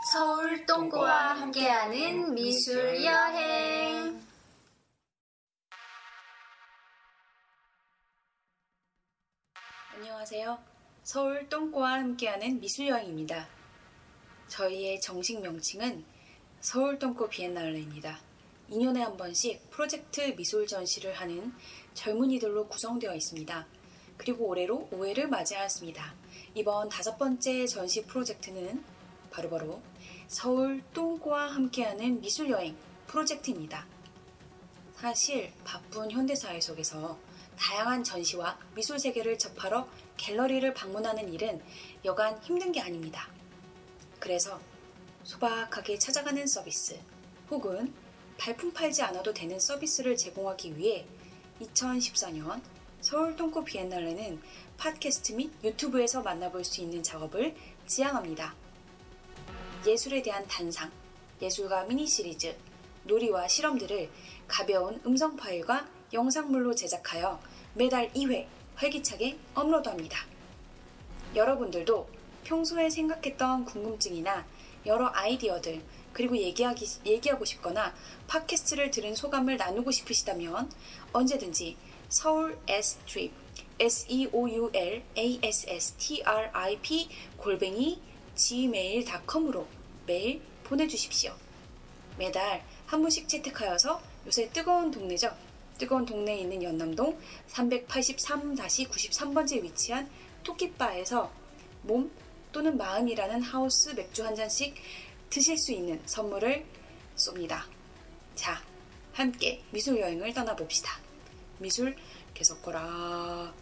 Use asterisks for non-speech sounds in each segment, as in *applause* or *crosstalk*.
서울 똥꼬와 함께하는 미술 여행. 안녕하세요. 서울 똥꼬와 함께하는 미술 여행입니다. 저희의 정식 명칭은 서울 똥꼬 비엔날레입니다. 2년에 한 번씩 프로젝트 미술 전시를 하는 젊은이들로 구성되어 있습니다. 그리고 올해로 5회를 맞이하였습니다. 이번 다섯 번째 전시 프로젝트는 바로바로 서울 똥꼬와 함께하는 미술여행 프로젝트입니다. 사실 바쁜 현대사회 속에서 다양한 전시와 미술 세계를 접하러 갤러리를 방문하는 일은 여간 힘든 게 아닙니다. 그래서 소박하게 찾아가는 서비스 혹은 발품 팔지 않아도 되는 서비스를 제공하기 위해 2014년 서울 똥꼬 비엔날레는 팟캐스트 및 유튜브에서 만나볼 수 있는 작업을 지향합니다. 예술에 대한 단상, 예술가 미니 시리즈, 놀이와 실험들을 가벼운 음성 파일과 영상물로 제작하여 매달 2회 활기차게 업로드합니다. 여러분들도 평소에 생각했던 궁금증이나 여러 아이디어들 그리고 얘기하기, 얘기하고 싶거나 팟캐스트를 들은 소감을 나누고 싶으시다면 언제든지 서울 Strip S E O U L A S S T R I P 골뱅이 gmail.com으로 메일 보내주십시오. 매달 한 분씩 채택하여서 요새 뜨거운 동네죠. 뜨거운 동네에 있는 연남동 383-93번지에 위치한 토끼바에서 몸 또는 마음이라는 하우스 맥주 한 잔씩 드실 수 있는 선물을 쏩니다. 자, 함께 미술 여행을 떠나봅시다. 미술 계속 거라.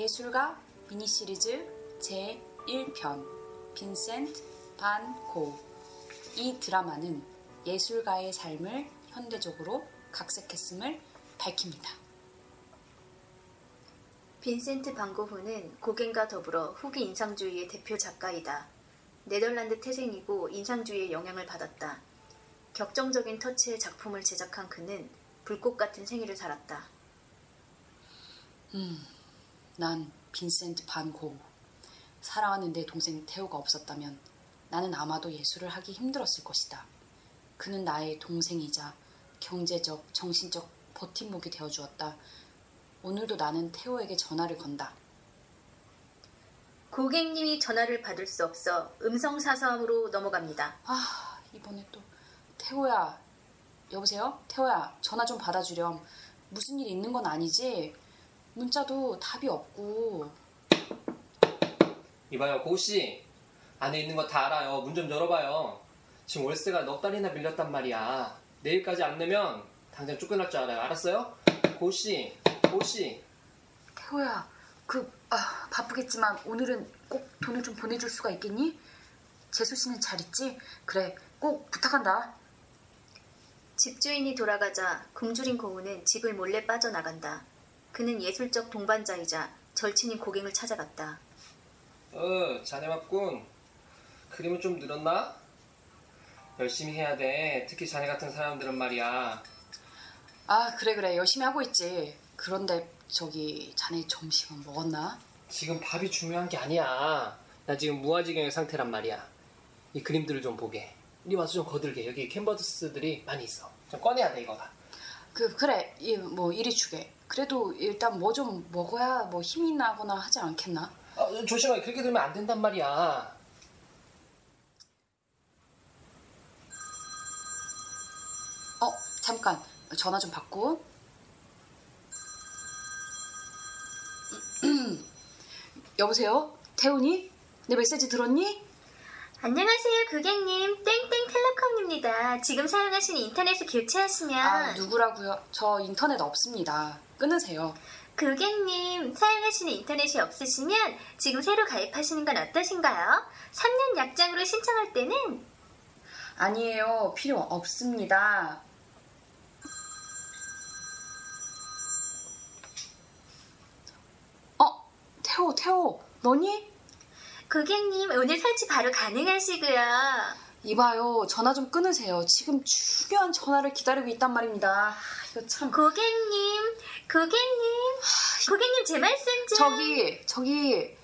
예술가 미니 시리즈 제1편 빈센트 반 고. 이 드라마는 예술가의 삶을 현대적으로 각색했음을 밝힙니다. 빈센트 반 고흐는 고갱과 더불어 후기 인상주의의 대표 작가이다. 네덜란드 태생이고 인상주의의 영향을 받았다. 격정적인 터치의 작품을 제작한 그는 불꽃 같은 생일을 살았다. 난 빈센트 반 고. 사랑하는 내 동생 테오가 없었다면 나는 아마도 예술을 하기 힘들었을 것이다. 그는 나의 동생이자 경제적, 정신적 버팀목이 되어 주었다. 오늘도 나는 테오에게 전화를 건다. 고객님이 전화를 받을 수 없어 음성 사서함으로 넘어갑니다. 아, 이번에 또 태호야. 여보세요? 태호야, 전화 좀 받아주렴. 무슨 일 있는 건 아니지? 문자도 답이 없고. 이봐요, 고씨. 안에 있는 거 다 알아요. 문 좀 열어봐요. 지금 월세가 넉 달이나 밀렸단 말이야. 내일까지 안 내면 당장 쫓겨날 줄 알아요. 알았어요? 고씨, 고씨. 태호야, 그 아, 바쁘겠지만 오늘은 꼭 돈을 좀 보내줄 수가 있겠니? 재수 씨는 잘 있지? 그래, 꼭 부탁한다. 집주인이 돌아가자 굶주린 고우는 집을 몰래 빠져나간다. 그는 예술적 동반자이자 절친인 고갱을 찾아갔다. 어, 자네 맞군. 그림은 좀 늘었나? 열심히 해야 돼. 특히 자네 같은 사람들은 말이야. 아, 그래 그래 열심히 하고 있지. 그런데 저기 자네 점심은 먹었나? 지금 밥이 중요한 게 아니야. 나 지금 무아지경의 상태란 말이야. 이 그림들을 좀 보게. 이리 와서 좀 거들게. 여기 캔버스들이 많이 있어. 좀 꺼내야 돼, 이거가. 그 그래 이 뭐 이리 주게. 그래도 일단 뭐 좀 먹어야 뭐 힘이 나거나 하지 않겠나? 아, 조심하게. 그렇게 들면 안 된단 말이야. 어 잠깐 전화 좀 받고. *clears throat* 여보세요? 태훈이? 내 메시지 들었니? 안녕하세요, 고객님. 땡땡텔레콤입니다. 지금 사용하시는 인터넷을 교체하시면 아 누구라고요? 저 인터넷 없습니다. 끊으세요. 고객님, 사용하시는 인터넷이 없으시면 지금 새로 가입하시는 건 어떠신가요? 3년 약장으로 신청할 때는 아니에요. 필요 없습니다. 어, 태호, 태호, 너니? 고객님, 오늘 설치 바로 가능하시고요. 이봐요. 전화 좀 끊으세요. 지금 중요한 전화를 기다리고 있단 말입니다. 아, 이거 참. 고객님, 고객님, 고객님 제 말씀 좀. 저기, 저기.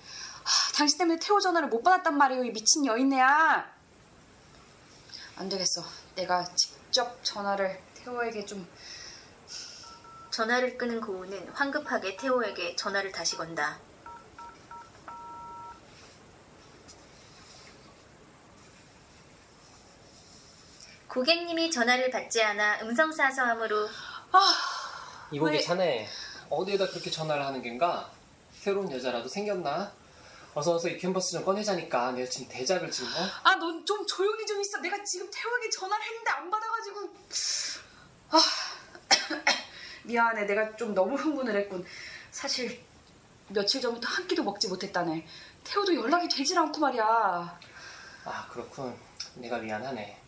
아, 당신 때문에 태호 전화를 못 받았단 말이에요. 이 미친 여인네야. 안 되겠어. 내가 직접 전화를 태호에게 좀. 전화를 끄는 고우는 황급하게 태호에게 전화를 다시 건다. 고객님이 전화를 받지 않아 음성 사서함으로 아, 이보게 왜- 자네 어디에다 그렇게 전화를 하는 겐가? 새로운 여자라도 생겼나? 어서 어서 이 캔버스 좀 꺼내자니까 내가 지금 대작을 지금 어? 아, 넌 좀 조용히 좀 있어. 내가 지금 태호에게 전화를 했는데 안 받아가지고. 아, *coughs* 미안해. 내가 좀 너무 흥분을 했군. 사실 며칠 전부터 한 끼도 먹지 못했다네. 태호도 연락이 되질 않고 말이야. 아 그렇군 내가 미안하네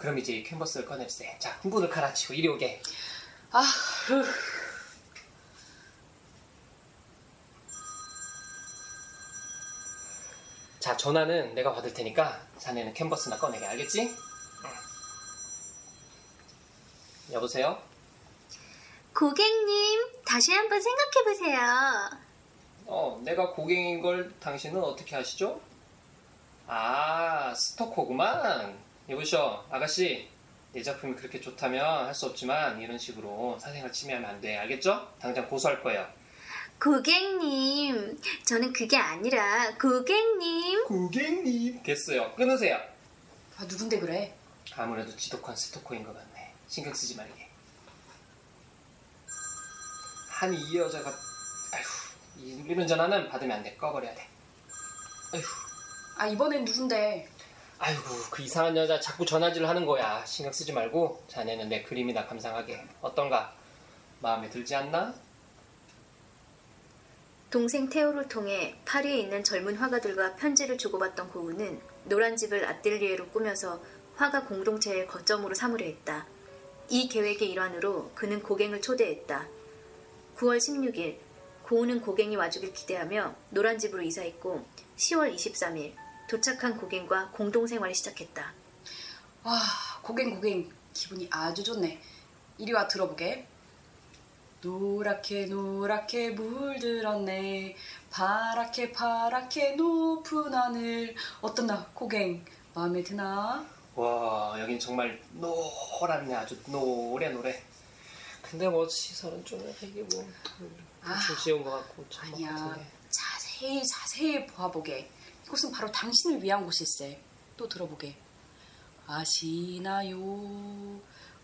그럼 이제 이 캔버스를 꺼내주세 자 흥분을 가라치고 이리 오게 아, 으. 자 전화는 내가 받을 테니까 자네는 캔버스나 꺼내게 알겠지? 응. 여보세요? 고객님 다시 한번 생각해 보세요. 어, 내가 고객인 걸 당신은 어떻게 아시죠? 아, 스토커구만. 여보시오, 아가씨. 내 작품이 그렇게 좋다면 할 수 없지만 이런 식으로 사생활 침해하면 안 돼. 알겠죠? 당장 고소할 거예요. 고객님, 저는 그게 아니라 고객님. 고객님. 됐어요. 끊으세요. 아, 누군데 그래? 아무래도 지독한 스토커인 것 같네. 신경 쓰지 말게. 아니, 이 여자가, 아휴, 이- 이런 전화는 받으면 안 돼. 꺼버려야 돼. 아휴. 아, 이번엔 누군데? 아이고 그 이상한 여자 자꾸 전화질을 하는 거야 신경 쓰지 말고 자네는 내 그림이나 감상하게 어떤가 마음에 들지 않나? 동생 태호를 통해 파리에 있는 젊은 화가들과 편지를 주고받던 고우는 노란 집을 아뜰리에로 꾸며서 화가 공동체의 거점으로 삼으려 했다. 이 계획의 일환으로 그는 고갱을 초대했다. 9월 16일 고우는 고갱이 와주길 기대하며 노란 집으로 이사했고 10월 23일 도착한 고갱과 공동생활을 시작했다. 와, 고갱 고갱. 기분이 아주 좋네. 이리 와 들어보게. 노랗게 노랗게 물들었네. 파랗게 파랗게 높은 하늘. 어떤나 고갱 마음에 드나? 와 여긴 정말 노랗네 아주 노래 노래 근데 뭐 시설은 좀 이게 뭐 아, 좀 지은 것 같고 좀 아니야. 같은데. 자세히 자세히 보아보게. 이곳은 바로 당신을 위한 곳일세. 또 들어보게. 아시나요?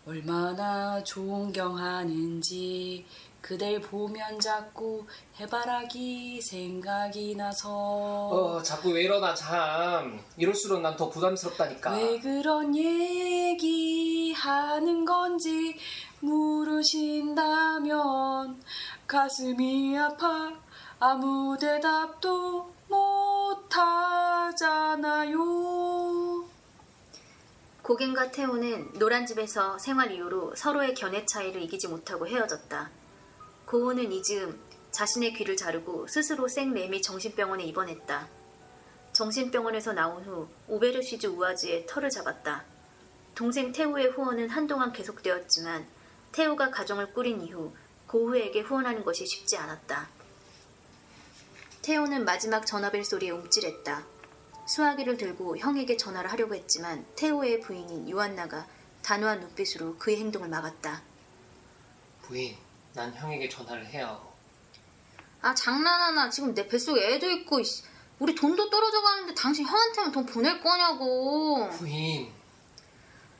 얼마나 존경하는지 그댈 보면 자꾸 해바라기 생각이 나서 어 자꾸 왜 이러나 참 이럴수록 난 더 부담스럽다니까 왜 그런 얘기 하는 건지 물으신다면 가슴이 아파 아무 대답도 못하잖아요. 고갱과 태호는 노란집에서 생활 이후로 서로의 견해 차이를 이기지 못하고 헤어졌다. 고우는 이 즈음 자신의 귀를 자르고 스스로 생매미 정신병원에 입원했다. 정신병원에서 나온 후 오베르시즈 우아즈에 털을 잡았다. 동생 태우의 후원은 한동안 계속되었지만 태우가 가정을 꾸린 이후 고우에게 후원하는 것이 쉽지 않았다. 태우는 마지막 전화벨 소리에 움찔했다. 수화기를 들고 형에게 전화를 하려고 했지만 태호의 부인인 요한나가 단호한 눈빛으로 그의 행동을 막았다. 부인 난 형에게 전화를 해야 하고 아 장난하나 지금 내 뱃속에 애도 있고 이씨. 우리 돈도 떨어져 가는데 당신 형한테만 돈 보낼 거냐고. 부인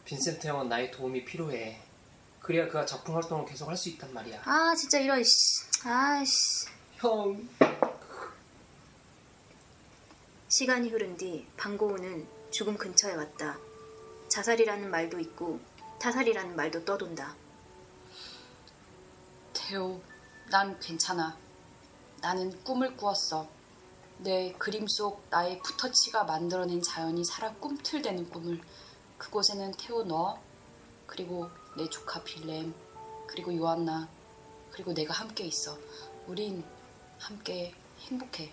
빈센트 형은 나의 도움이 필요해 그래야 그가 작품 활동을 계속 할 수 있단 말이야 아 진짜 이런 씨. 아씨. 형 시간이 흐른 뒤 방고우는 죽음 근처에 왔다. 자살이라는 말도 있고 타살이라는 말도 떠돈다. 태호, 난 괜찮아. 나는 꿈을 꾸었어. 내 그림 속 나의 푸터치가 만들어낸 자연이 살아 꿈틀대는 꿈을. 그곳에는 태호 너, 그리고 내 조카 빌렘, 그리고 요한나, 그리고 내가 함께 있어. 우린 함께 행복해.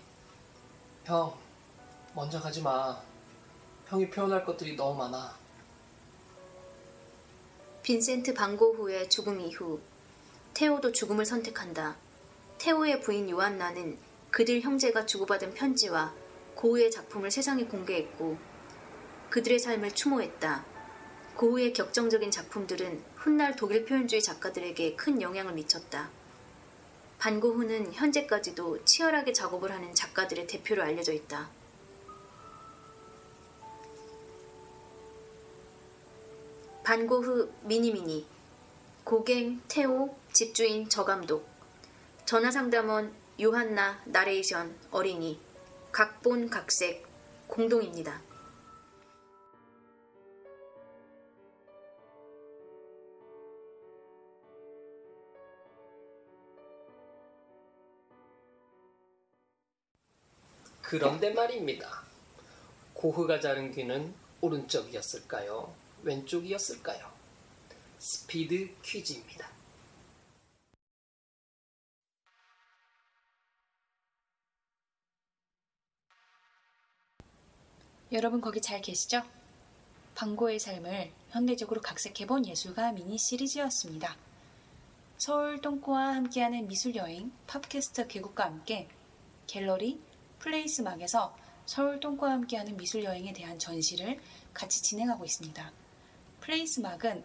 형, 먼저 가지 마. 형이 표현할 것들이 너무 많아. 빈센트 반고흐의 죽음 이후 테오도 죽음을 선택한다. 테오의 부인 요한나는 그들 형제가 주고받은 편지와 고흐의 작품을 세상에 공개했고 그들의 삶을 추모했다. 고흐의 격정적인 작품들은 훗날 독일 표현주의 작가들에게 큰 영향을 미쳤다. 반고흐는 현재까지도 치열하게 작업을 하는 작가들의 대표로 알려져 있다. 반고흐 미니미니 고갱 태호 집주인 저감독 전화상담원 요한나 나레이션 어린이 각본 각색 공동입니다. 그런데 말입니다. 고흐가 자른 귀는 오른쪽이었을까요? 왼쪽이었을까요? 스피드 퀴즈입니다. 여러분 거기 잘 계시죠? 방고의 삶을 현대적으로 각색해본 예술가 미니 시리즈였습니다. 서울 똥꼬와 함께하는 미술 여행 팝캐스트 계곡과 함께 갤러리 플레이스막에서 서울 똥꼬와 함께하는 미술 여행에 대한 전시를 같이 진행하고 있습니다. 플레이스막은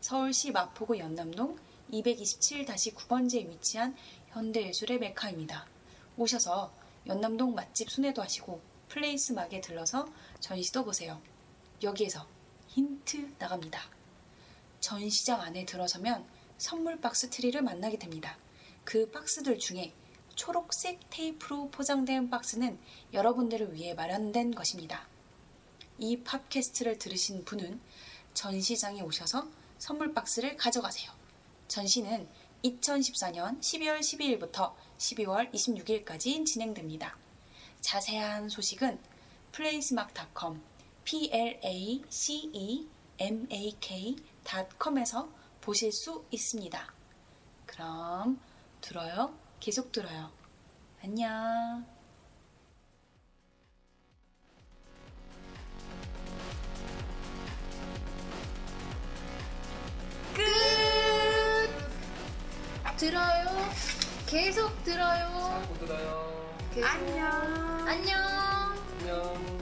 서울시 마포구 연남동 227-9번지에 위치한 현대예술의 메카입니다. 오셔서 연남동 맛집 순회도 하시고 플레이스막에 들러서 전시도 보세요. 여기에서 힌트 나갑니다. 전시장 안에 들어서면 선물 박스 트리를 만나게 됩니다. 그 박스들 중에 초록색 테이프로 포장된 박스는 여러분들을 위해 마련된 것입니다. 이 팟캐스트를 들으신 분은 전시장에 오셔서 선물 박스를 가져가세요. 전시는 2014년 12월 12일부터 12월 26일까지 진행됩니다. 자세한 소식은 placemark.com p l a c e m a k.com에서 보실 수 있습니다. 그럼 들어요. 계속 들어요. 안녕. 들어요. 계속 들어요. 자꾸 들어요. 계속. 안녕. 안녕. 안녕.